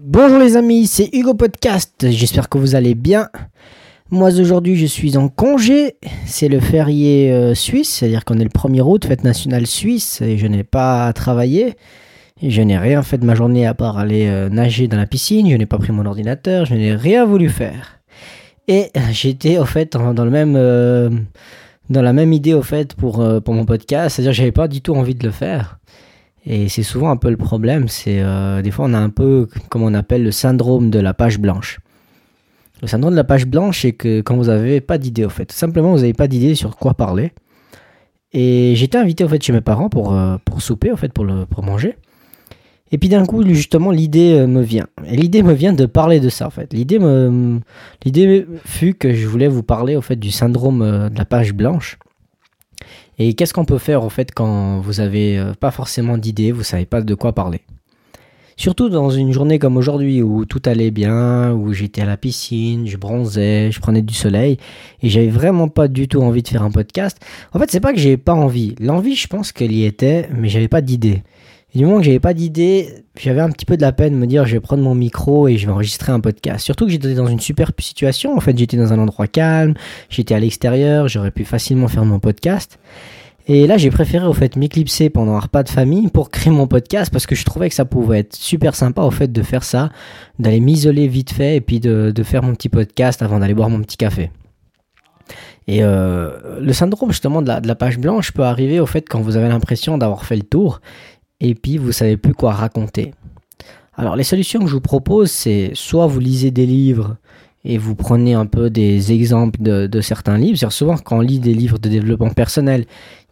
Bonjour les amis, c'est Hugo Podcast, j'espère que vous allez bien. Moi aujourd'hui je suis en congé, c'est le férié euh, suisse, c'est-à-dire qu'on est le 1er août, fête nationale suisse, et je n'ai pas travaillé. Je n'ai rien fait de ma journée à part aller euh, nager dans la piscine, je n'ai pas pris mon ordinateur, je n'ai rien voulu faire. Et j'étais au fait dans, le même... euh, dans la même idée au fait pour, euh, pour mon podcast, c'est-à-dire que j'avais pas du tout envie de le faire. Et c'est souvent un peu le problème, c'est euh, des fois on a un peu, comme on appelle, le syndrome de la page blanche. Le syndrome de la page blanche, c'est que quand vous n'avez pas d'idée, au fait, simplement vous n'avez pas d'idée sur quoi parler. Et j'étais invité fait chez mes parents pour, euh, pour souper, au fait, pour, pour manger. Et puis d'un coup, justement, l'idée euh, me vient. Et l'idée me vient de parler de ça, en fait. L'idée fut que je voulais vous parler, fait, du syndrome de la page blanche. Et qu'est-ce qu'on peut faire, en fait, quand vous avez euh, pas forcément d'idée, vous savez pas de quoi parler? Surtout dans une journée comme aujourd'hui où tout allait bien, où j'étais à la piscine, je bronzais, je prenais du soleil et j'avais vraiment pas du tout envie de faire un podcast. En fait, c'est pas que j'avais pas envie. L'envie, je pense qu'elle y était, mais j'avais pas d'idée. Du moment que j'avais pas d'idée, j'avais un petit peu de la peine de me dire je vais prendre mon micro et je vais enregistrer un podcast. Surtout que j'étais dans une super situation. En fait, j'étais dans un endroit calme, j'étais à l'extérieur, j'aurais pu facilement faire mon podcast. Et là, j'ai préféré au fait m'éclipser pendant un repas de famille pour créer mon podcast parce que je trouvais que ça pouvait être super sympa au fait de faire ça, d'aller m'isoler vite fait et puis de, faire mon petit podcast avant d'aller boire mon petit café. Et euh, le syndrome justement de la, page blanche peut arriver au fait quand vous avez l'impression d'avoir fait le tour et puis vous savez plus quoi raconter. Alors les solutions que je vous propose, c'est soit vous lisez des livres et vous prenez un peu des exemples de, de certains livres. C'est souvent quand on lit des livres de développement personnel,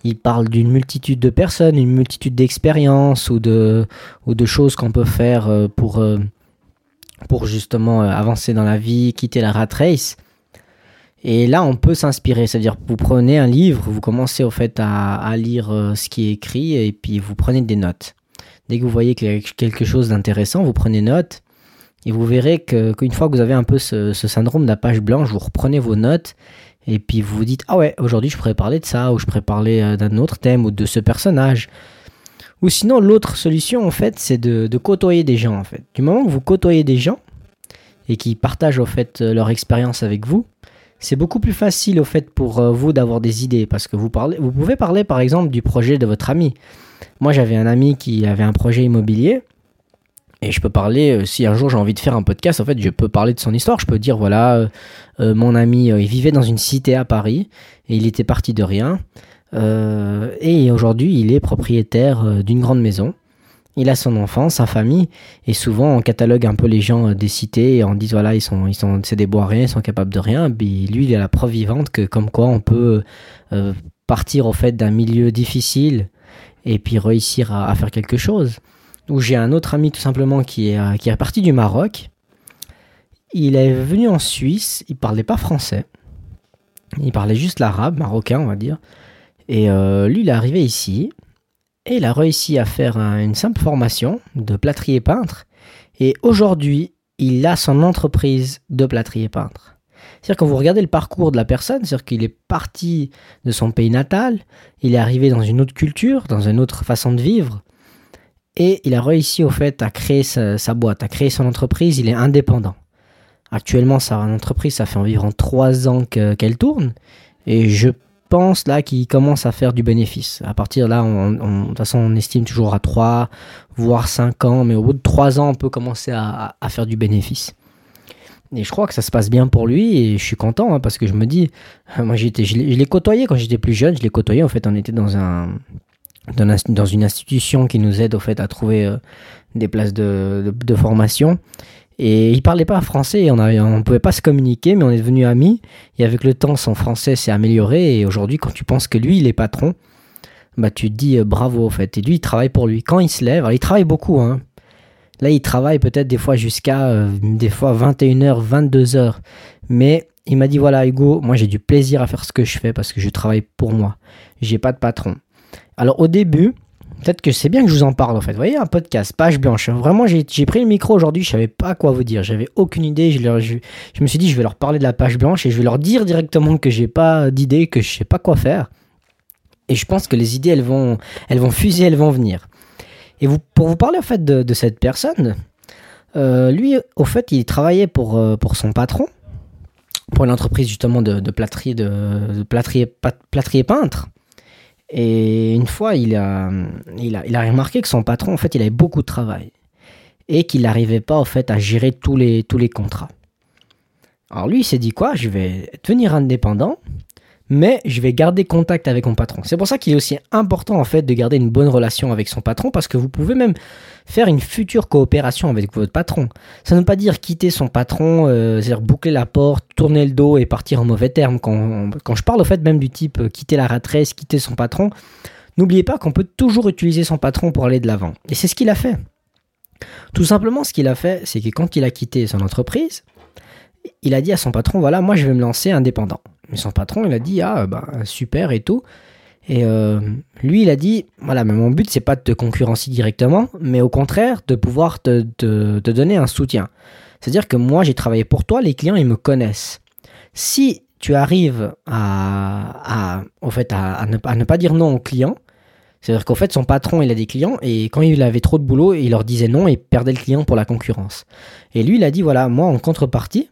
ils parlent d'une multitude de personnes, une multitude d'expériences ou de, ou de choses qu'on peut faire euh, pour, euh, pour justement euh, avancer dans la vie, quitter la rat race. Et là, on peut s'inspirer, c'est-à-dire vous prenez un livre, vous commencez au fait à, lire ce qui est écrit et puis vous prenez des notes. Dès que vous voyez qu'il y a quelque chose d'intéressant, vous prenez note et vous verrez qu'une fois que vous avez un peu ce, syndrome de la page blanche, vous reprenez vos notes et puis vous vous dites ah ouais aujourd'hui je pourrais parler de ça ou je pourrais parler euh, d'un autre thème ou de ce personnage. Ou sinon l'autre solution en fait c'est de, côtoyer des gens en fait. Du moment que vous côtoyez des gens et qui partagent au fait euh, leur expérience avec vous, c'est beaucoup plus facile au fait pour euh, vous d'avoir des idées parce que vous pouvez parler par exemple du projet de votre ami. Moi j'avais un ami qui avait un projet immobilier et je peux parler euh, si un jour j'ai envie de faire un podcast en fait je peux parler de son histoire. Je peux dire voilà euh, euh, mon ami il vivait dans une cité à Paris et il était parti de rien et aujourd'hui il est propriétaire d'une grande maison. Il a son enfant, sa famille, et souvent on catalogue un peu les gens des cités et on dit voilà ils sont ils c'est des bois rien, ils sont capables de rien. Puis lui il a la preuve vivante que comme quoi on peut partir au fait d'un milieu difficile et puis réussir à faire quelque chose. Ou j'ai un autre ami tout simplement qui est euh, qui est parti du Maroc. Il est venu en Suisse, il parlait pas français. Il parlait juste l'arabe, marocain on va dire. Et euh, lui il est arrivé ici et il a réussi à faire un- une simple formation de plâtrier peintre. Et aujourd'hui, il a son entreprise de plâtrier peintre. C'est-à-dire quand vous regardez le parcours de la personne, c'est-à-dire qu'il est parti de son pays natal, il est arrivé dans une autre culture, dans une autre façon de vivre, et il a réussi au fait à créer sa, boîte, à créer son entreprise, il est indépendant. Actuellement, sa entreprise, ça fait environ 3 ans que- qu'elle tourne, et je pense là qu'il commence à faire du bénéfice. À partir de là, on, de toute façon, on estime toujours à 3, voire 5 ans, mais au bout de 3 ans, on peut commencer à, faire du bénéfice. Et je crois que ça se passe bien pour lui et je suis content hein, parce que je me dis, euh, moi j'étais, je l'ai côtoyé quand j'étais plus jeune, je l'ai côtoyé en fait, on était dans un dans, un- dans une institution qui nous aide au fait à trouver euh, des places de, formation. Et il parlait pas français, on on pouvait pas se communiquer, mais on est devenus amis. Et avec le temps, son français s'est amélioré. Et aujourd'hui, quand tu penses que lui, il est patron, bah tu te dis euh, bravo au fait. Et lui, il travaille pour lui. Quand il se lève, alors il travaille beaucoup, hein. Là, il travaille peut-être des fois jusqu'à euh, des fois 21h, 22h. Mais il m'a dit voilà, Hugo, moi j'ai du plaisir à faire ce que je fais parce que je travaille pour moi. J'ai pas de patron. Alors au début, peut-être que c'est bien que je vous en parle en fait. Vous voyez, un podcast, page blanche. Vraiment, j'ai pris le micro aujourd'hui, je savais pas quoi vous dire. J'avais aucune idée. Je, me suis dit, je vais leur parler de la page blanche et je vais leur dire directement que j'ai pas d'idée, que je sais pas quoi faire. Et je pense que les idées, elles vont, elles vont fuser, elles vont venir. Et vous, pour vous parler en fait de, de cette personne, euh, lui, au fait, il travaillait pour, euh, pour son patron, pour une entreprise justement de, de plâtrier, de, plâtrier, plâtrier peintre. Et une fois, il a, remarqué que son patron, en fait, il avait beaucoup de travail et qu'il n'arrivait pas, en fait, à gérer tous les, tous les contrats. Alors lui, il s'est dit quoi? Je vais devenir indépendant mais je vais garder contact avec mon patron. C'est pour ça qu'il est aussi important en fait de garder une bonne relation avec son patron parce que vous pouvez même faire une future coopération avec votre patron. Ça ne veut pas dire quitter son patron, euh, c'est-à-dire boucler la porte, tourner le dos et partir en mauvais termes. Quand, quand je parle au fait même du type euh, quitter la ratresse, quitter son patron, n'oubliez pas qu'on peut toujours utiliser son patron pour aller de l'avant. Et c'est ce qu'il a fait. Tout simplement, ce qu'il a fait, c'est que quand il a quitté son entreprise, il a dit à son patron, voilà, moi je vais me lancer indépendant. Mais son patron, il a dit, ah, bah, super et tout. Et euh, lui, il a dit, voilà, mais mon but, c'est pas de te concurrencer directement, mais au contraire, de pouvoir te, donner un soutien. C'est-à-dire que moi, j'ai travaillé pour toi, les clients, ils me connaissent. Si tu arrives à, au fait, à, ne, à, ne, pas dire non aux clients, c'est-à-dire qu'en fait, son patron, il a des clients, et quand il avait trop de boulot, il leur disait non et perdait le client pour la concurrence. Et lui, il a dit, voilà, moi, en contrepartie,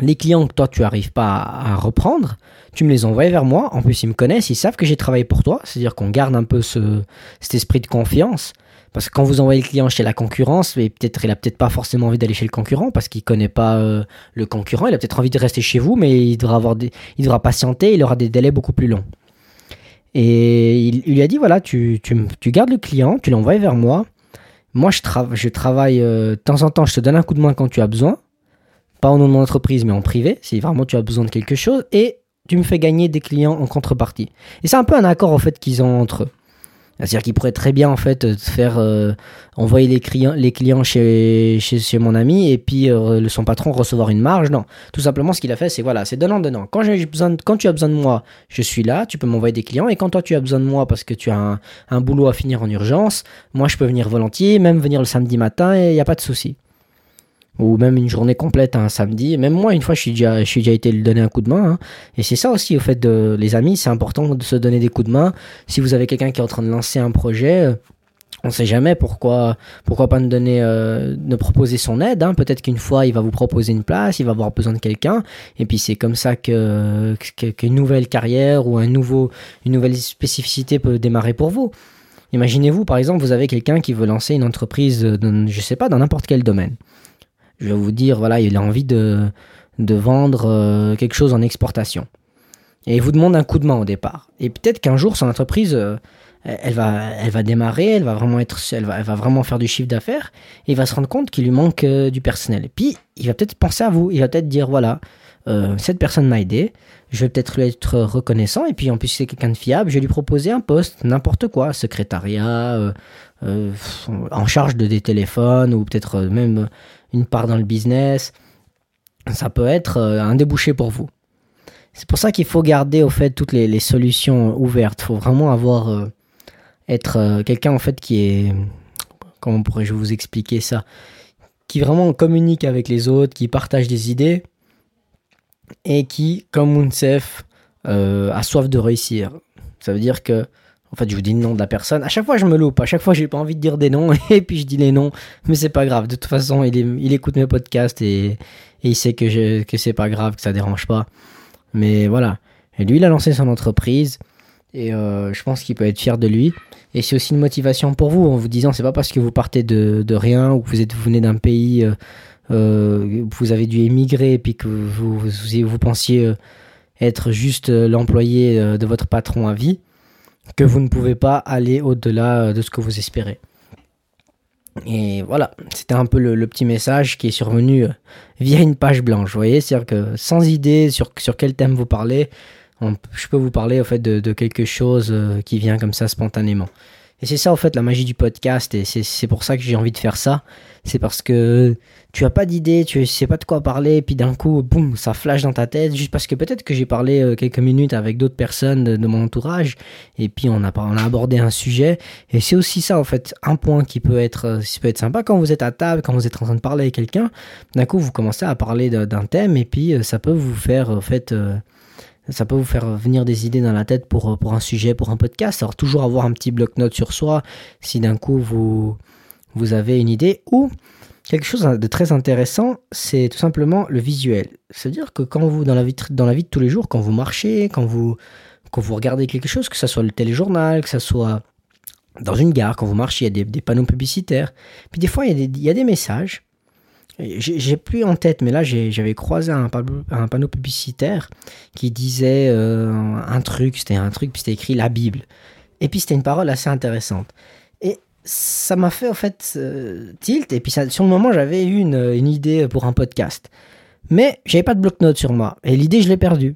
les clients que toi tu arrives pas à, reprendre, tu me les envoies vers moi. En plus, ils me connaissent, ils savent que j'ai travaillé pour toi. C'est-à-dire qu'on garde un peu ce, cet esprit de confiance. Parce que quand vous envoyez le client chez la concurrence, peut-être il a peut-être pas forcément envie d'aller chez le concurrent parce qu'il connaît pas euh, le concurrent. Il a peut-être envie de rester chez vous, mais il devra avoir des, il devra patienter. Il aura des délais beaucoup plus longs. Et il, lui a dit voilà, tu, tu, tu gardes le client, tu l'envoies vers moi. Moi, je, je travaille euh, de temps en temps. Je te donne un coup de main quand tu as besoin pas au nom de mon entreprise, mais en privé, si vraiment tu as besoin de quelque chose, et tu me fais gagner des clients en contrepartie. Et c'est un peu un accord fait qu'ils ont entre eux. C'est-à-dire qu'ils pourraient très bien en fait faire euh, envoyer les clients, les clients chez, chez, mon ami et puis euh, son patron recevoir une marge. Non, tout simplement ce qu'il a fait, c'est voilà, c'est donnant donnant. Quand besoin, quand tu as besoin de moi, je suis là. Tu peux m'envoyer des clients et quand toi tu as besoin de moi parce que tu as un, un boulot à finir en urgence, moi je peux venir volontiers, même venir le samedi matin et il n'y a pas de souci ou même une journée complète un samedi. Même moi, une fois, je suis déjà, je suis déjà été lui donner un coup de main. Hein. Et c'est ça aussi, au fait, de, les amis, c'est important de se donner des coups de main. Si vous avez quelqu'un qui est en train de lancer un projet, euh, on sait jamais pourquoi, pourquoi pas nous donner, euh, proposer son aide. Hein. Peut-être qu'une fois, il va vous proposer une place, il va avoir besoin de quelqu'un. Et puis c'est comme ça que, qu'une nouvelle carrière ou un nouveau, une nouvelle spécificité peut démarrer pour vous. Imaginez-vous, par exemple, vous avez quelqu'un qui veut lancer une entreprise, dans, je sais pas, dans n'importe quel domaine je vais vous dire, voilà, il a envie de, de vendre euh, quelque chose en exportation. Et il vous demande un coup de main au départ. Et peut-être qu'un jour, son entreprise, euh, elle, va, elle va démarrer, elle va vraiment, être, elle va, vraiment faire du chiffre d'affaires, et il va se rendre compte qu'il lui manque euh, du personnel. Et puis, il va peut-être penser à vous, il va peut-être dire, voilà, cette personne m'a aidé, je vais peut-être lui être reconnaissant, et puis en plus c'est quelqu'un de fiable, je vais lui proposer un poste, n'importe quoi, secrétariat, en charge de des téléphones, ou peut-être même une part dans le business. Ça peut être euh, un débouché pour vous. C'est pour ça qu'il faut garder au fait toutes les, solutions ouvertes. Il faut vraiment avoir euh, être euh, quelqu'un en fait qui est comment pourrais-je vous expliquer ça? Qui vraiment communique avec les autres, qui partage des idées et qui, comme Mounsef, a soif de réussir. Ça veut dire que en fait, je vous dis le nom de la personne. À chaque fois, je me loupe. À chaque fois, j'ai pas envie de dire des noms. Et puis, je dis les noms. Mais c'est pas grave. De toute façon, il, écoute mes podcasts et, il sait que, que c'est pas grave, que ça dérange pas. Mais voilà. Et lui, il a lancé son entreprise. Et euh, je pense qu'il peut être fier de lui. Et c'est aussi une motivation pour vous en vous disant c'est pas parce que vous partez de, rien ou que vous, êtes, vous venez d'un pays, euh, euh, vous avez dû émigrer et puis que vous pensiez euh, être juste euh, l'employé de votre patron à vie que vous ne pouvez pas aller au-delà euh, de ce que vous espérez. Et voilà, c'était un peu le, petit message qui est survenu euh, via une page blanche. Vous voyez, c'est-à-dire que sans idée sur, quel thème vous parlez, je peux vous parler au fait de, de quelque chose euh, qui vient comme ça spontanément. Et c'est ça, en fait, la magie du podcast. Et c'est pour ça que j'ai envie de faire ça. C'est parce que tu as pas d'idée, tu sais pas de quoi parler, et puis d'un coup, boum, ça flash dans ta tête. Juste parce que peut-être que j'ai parlé euh, quelques minutes avec d'autres personnes de, mon entourage, et puis on a, on a abordé un sujet. Et c'est aussi ça, en fait, un point qui peut être, euh, qui peut être sympa quand vous êtes à table, quand vous êtes en train de parler avec quelqu'un. D'un coup, vous commencez à parler d'un thème, et puis euh, ça peut vous faire, en fait, ça peut vous faire venir des idées dans la tête pour, pour un sujet, pour un podcast. Alors toujours avoir un petit bloc-notes sur soi si d'un coup vous, vous avez une idée. Ou quelque chose de très intéressant, c'est tout simplement le visuel. C'est-à-dire que quand vous, dans la, vie, dans la vie de tous les jours, quand vous marchez, quand vous, quand vous regardez quelque chose, que ce soit le téléjournal, que ce soit dans une gare, quand vous marchez, il y a des, panneaux publicitaires. Puis des fois, il y a des, il y a des messages. J'ai plus en tête, mais là, j'avais croisé un, panneau publicitaire qui disait euh, un truc, c'était un truc, puis c'était écrit la Bible. Et puis c'était une parole assez intéressante. Et ça m'a fait en fait euh, tilt. Et puis sur le moment, j'avais eu une, une, idée pour un podcast. Mais j'avais pas de bloc-notes sur moi. Et l'idée, je l'ai perdue.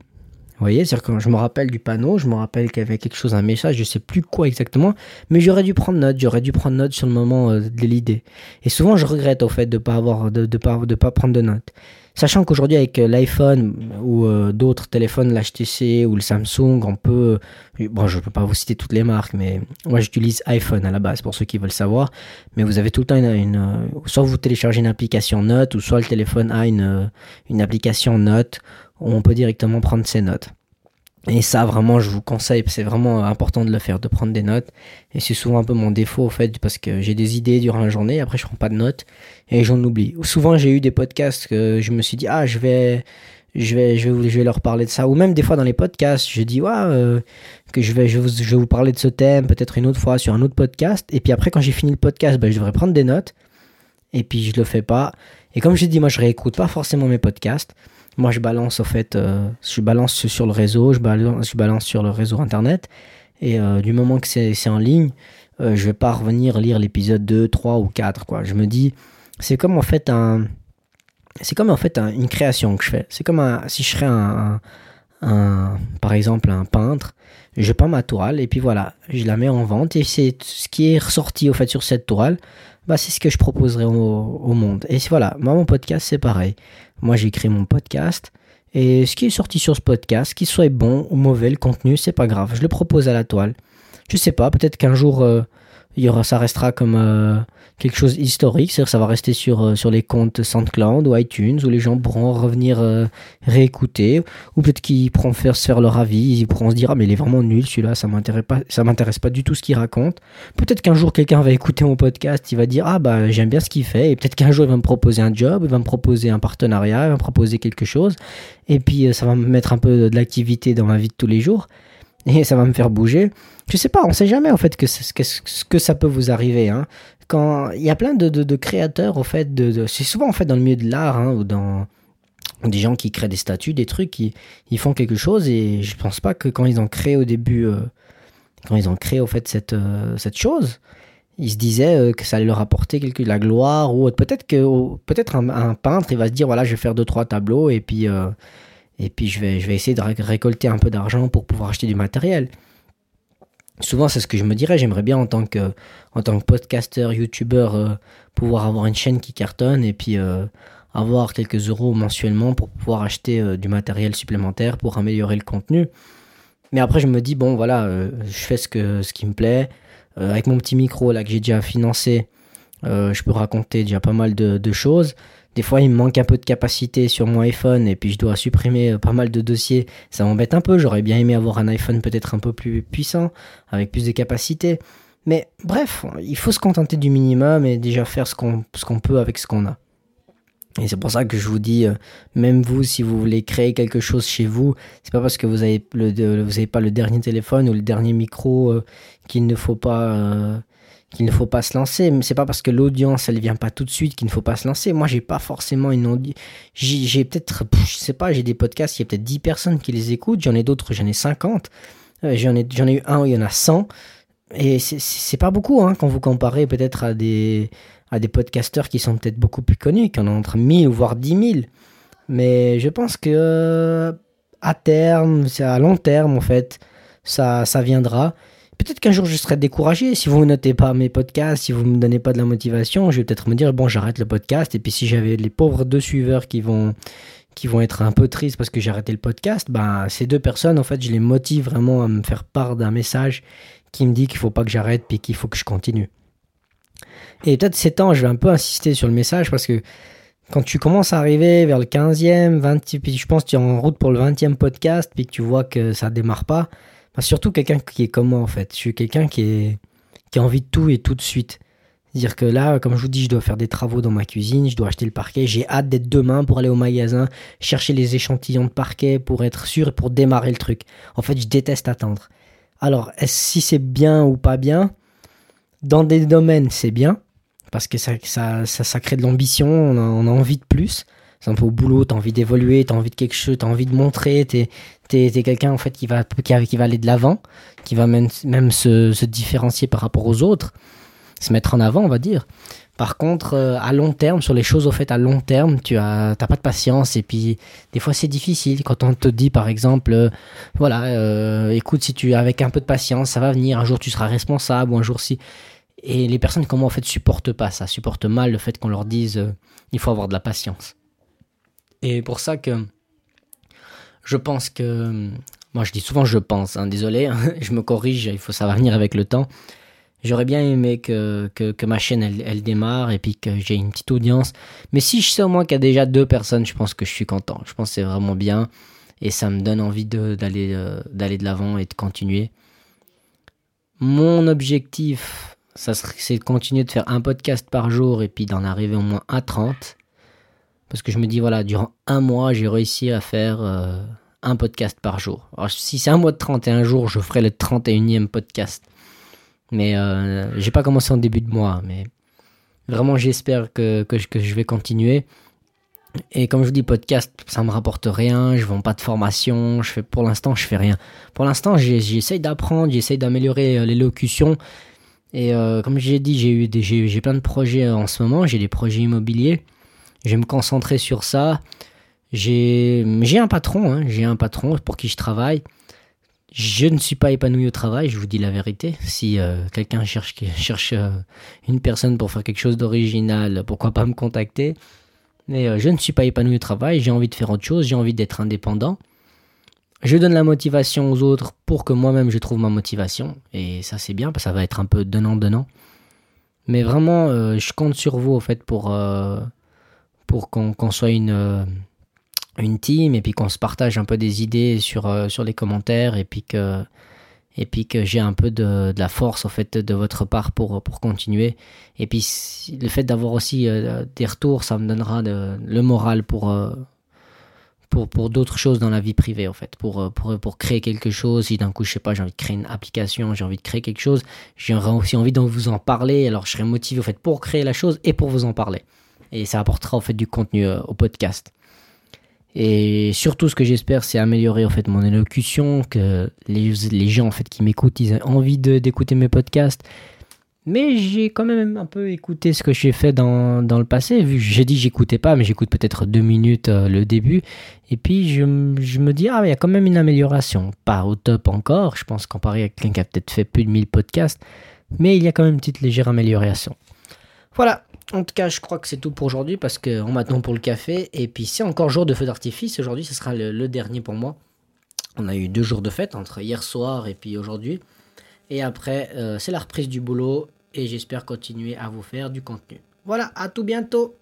Voyez, c'est-à-dire quand je me rappelle du panneau, je me rappelle qu'il y avait quelque chose, un message, je sais plus quoi exactement, mais j'aurais dû prendre note, j'aurais dû prendre note sur le moment euh, de l'idée. Et souvent, je regrette au fait de pas avoir, de, de pas, de pas prendre de notes. Sachant qu'aujourd'hui avec euh, l'iPhone ou euh, d'autres téléphones, l'HTC ou le Samsung, on peut, bon, je peux pas vous citer toutes les marques, mais moi j'utilise iPhone à la base pour ceux qui veulent savoir. Mais vous avez tout le temps une, une soit vous téléchargez une application Note ou soit le téléphone a une, une application Note on peut directement prendre ses notes. Et ça, vraiment, je vous conseille, c'est vraiment important de le faire, de prendre des notes. Et c'est souvent un peu mon défaut, au fait, parce que j'ai des idées durant la journée, après je prends pas de notes, et j'en oublie. Souvent, j'ai eu des podcasts que je me suis dit, ah, je vais, je vais, je leur parler de ça. Ou même des fois dans les podcasts, je dis, ouais, euh, que je vais, je, vais vous parler de ce thème, peut-être une autre fois sur un autre podcast. Et puis après, quand j'ai fini le podcast, ben, je devrais prendre des notes. Et puis je le fais pas. Et comme je dis, moi, je réécoute pas forcément mes podcasts. Moi, je balance au fait, euh, je balance sur le réseau, je balance, sur le réseau internet. Et euh, du moment que c'est en ligne, euh, je vais pas revenir lire l'épisode 2, 3 ou 4. Quoi. Je me dis, c'est comme en fait un. C'est comme en fait une création que je fais. C'est comme un, si je serais un, un, par exemple un peintre, je peins ma toile et puis voilà, je la mets en vente et c'est ce qui est ressorti au fait sur cette toile, bah c'est ce que je proposerai au, monde. Et voilà, moi mon podcast c'est pareil. Moi, créé mon podcast. Et ce qui est sorti sur ce podcast, qu'il soit bon ou mauvais, le contenu, c'est pas grave. Je le propose à la toile. Je sais pas, peut-être qu'un jour, euh, il y aura, ça restera comme euh, quelque chose historique, c'est-à-dire ça va rester sur, euh, sur les comptes SoundCloud ou iTunes où les gens pourront revenir euh, réécouter. Ou peut-être qu'ils pourront faire se faire leur avis, ils pourront se dire ah mais il est vraiment nul celui-là, ça m'intéresse pas, ça m'intéresse pas du tout ce qu'il raconte. Peut-être qu'un jour quelqu'un va écouter mon podcast, il va dire ah bah j'aime bien ce qu'il fait. Et peut-être qu'un jour il va me proposer un job, il va me proposer un partenariat, il va me proposer quelque chose. Et puis ça va me mettre un peu de l'activité dans ma vie de tous les jours et ça va me faire bouger. Je sais pas, on sait jamais en fait que, ce que ça peut vous arriver. Hein. Quand il y a plein de, de, créateurs au fait de, c'est souvent en fait dans le milieu de l'art hein, ou dans des gens qui créent des statues, des trucs, qui ils font quelque chose et je pense pas que quand ils ont créé au début, euh, quand ils ont créé au fait cette euh, cette chose, ils se disaient euh, que ça allait leur apporter quelque, la gloire ou peut-être que peut-être un, un, peintre il va se dire voilà je vais faire deux trois tableaux et puis et puis je vais, je vais essayer de récolter un peu d'argent pour pouvoir acheter du matériel. Souvent, c'est ce que je me dirais. J'aimerais bien, en tant que, en tant que podcasteur, youtubeur, euh, pouvoir avoir une chaîne qui cartonne et puis euh, avoir quelques euros mensuellement pour pouvoir acheter euh, du matériel supplémentaire pour améliorer le contenu. Mais après, je me dis, bon, voilà, je fais ce, que, ce qui me plaît. avec mon petit micro là que j'ai déjà financé, je peux raconter déjà pas mal de, de choses. Des fois, il me manque un peu de capacité sur mon iPhone et puis je dois supprimer euh, pas mal de dossiers. Ça m'embête un peu. J'aurais bien aimé avoir un iPhone peut-être un peu plus puissant, avec plus de capacité. Mais bref, il faut se contenter du minimum et déjà faire ce qu'on peut avec ce qu'on a. Et c'est pour ça que je vous dis, euh, même vous, si vous voulez créer quelque chose chez vous, c'est pas parce que vous avez le, vous avez pas le dernier téléphone ou le dernier micro euh, qu'il ne faut pas qu'il ne faut pas se lancer. Mais c'est pas parce que l'audience elle vient pas tout de suite qu'il ne faut pas se lancer. Moi j'ai pas forcément une audience. J'ai peut-être, je sais pas, j'ai des podcasts, il y a peut-être 10 personnes qui les écoutent. J'en ai d'autres, j'en ai 50. Euh, j'en ai, ai eu un où il y en a 100. Et c'est pas beaucoup hein, quand vous comparez peut-être à des, à des podcasteurs qui sont peut-être beaucoup plus connus, qui en ont entre 1000 voire 10 000. Mais je pense que à terme, c'est à long terme en fait, ça, ça viendra. Peut-être qu'un jour je serai découragé si vous ne notez pas mes podcasts, si vous ne me donnez pas de la motivation, je vais peut-être me dire bon j'arrête le podcast et puis si j'avais les pauvres deux suiveurs qui vont qui vont être un peu tristes parce que j'ai arrêté le podcast, ben ces deux personnes en fait je les motive vraiment à me faire part d'un message qui me dit qu'il faut pas que j'arrête puis qu'il faut que je continue. Et peut-être ces temps, je vais un peu insister sur le message parce que quand tu commences à arriver vers le 15e, 20, puis je pense que tu es en route pour le 20e podcast, puis que tu vois que ça démarre pas, surtout quelqu'un qui est comme moi en fait. Je suis quelqu'un qui, est, qui a envie de tout et tout de suite. C'est-à-dire que là, comme je vous dis, je dois faire des travaux dans ma cuisine, je dois acheter le parquet. J'ai hâte d'être demain pour aller au magasin, chercher les échantillons de parquet pour être sûr et pour démarrer le truc. En fait, je déteste attendre. Alors, si c'est bien ou pas bien Dans des domaines, c'est bien, parce que ça, ça, ça, crée de l'ambition, on, a envie de plus. C'est un peu au boulot, t'as envie d'évoluer, t'as envie de quelque chose, t'as envie de montrer, t'es es, quelqu'un en fait qui va, qui, va aller de l'avant, qui va même, même se, se différencier par rapport aux autres se mettre en avant, on va dire. Par contre, euh, à long terme, sur les choses au fait à long terme, tu as pas de patience et puis des fois c'est difficile quand on te dit par exemple, euh, voilà, euh, écoute si tu avec un peu de patience, ça va venir. Un jour tu seras responsable ou un jour si. Et les personnes comment en fait supportent pas ça, supportent mal le fait qu'on leur dise il faut avoir de la patience. Et pour ça que je pense que moi je dis souvent je pense, hein, désolé, hein, je me corrige, il faut va venir avec le temps. J'aurais bien aimé que, que, ma chaîne elle, elle, démarre et puis que j'ai une petite audience. Mais si je sais au moins qu'il y a déjà deux personnes, je pense que je suis content. Je pense que c'est vraiment bien et ça me donne envie d'aller euh, d'aller de l'avant et de continuer. Mon objectif, c'est de continuer de faire un podcast par jour et puis d'en arriver au moins à 30. Parce que je me dis, voilà, durant un mois, j'ai réussi à faire euh, un podcast par jour. Alors, si c'est un mois de 31 jours, je ferai le 31e podcast. Mais euh, j'ai pas commencé en début de mois, mais vraiment j'espère que, que, je vais continuer. Et comme je vous dis, podcast, ça me rapporte rien, je vends pas de formation, je fais pour l'instant, je fais rien. Pour l'instant, j'essaye d'apprendre, j'essaye d'améliorer euh, l'élocution. Et euh, comme j'ai dit, j'ai plein de projets en ce moment, j'ai des projets immobiliers. Je vais me concentrer sur ça. J'ai un patron, hein, j'ai un patron pour qui je travaille. Je ne suis pas épanoui au travail, je vous dis la vérité. Si euh, quelqu'un cherche, euh, une personne pour faire quelque chose d'original, pourquoi pas me contacter. Mais euh, je ne suis pas épanoui au travail, j'ai envie de faire autre chose, j'ai envie d'être indépendant. Je donne la motivation aux autres pour que moi-même je trouve ma motivation. Et ça c'est bien, parce que ça va être un peu donnant-donnant. Mais vraiment, je compte sur vous au fait pour, pour qu'on soit une une team et puis qu'on se partage un peu des idées sur, euh, sur les commentaires et puis que, que j'ai un peu de, de, la force en fait de votre part pour, pour continuer. Et puis le fait d'avoir aussi euh, des retours, ça me donnera le moral pour, euh, pour, pour d'autres choses dans la vie privée en fait, pour, pour, pour créer quelque chose. Si d'un coup, je sais pas, j'ai envie de créer une application, j'ai envie de créer quelque chose, j'ai aussi envie de vous en parler, alors je serai motivé en fait pour créer la chose et pour vous en parler. Et ça apportera en fait du contenu au podcast. Et surtout, ce que j'espère, c'est améliorer en fait mon élocution, que les, les gens en fait qui m'écoutent, ils aient envie d'écouter mes podcasts. Mais j'ai quand même un peu écouté ce que j'ai fait dans, dans, le passé. J'ai dit j'écoutais pas, mais j'écoute peut-être deux minutes euh, le début. Et puis je, je, me dis, ah, il y a quand même une amélioration. Pas au top encore, je pense comparé à quelqu'un qui a peut-être fait plus de 1000 podcasts. Mais il y a quand même une petite légère amélioration. Voilà, en tout cas, je crois que c'est tout pour aujourd'hui parce qu'on m'attend pour le café. Et puis, c'est encore jour de feu d'artifice. Aujourd'hui, ce sera le, dernier pour moi. On a eu deux jours de fête entre hier soir et puis aujourd'hui. Et après, euh, c'est la reprise du boulot. Et j'espère continuer à vous faire du contenu. Voilà, à tout bientôt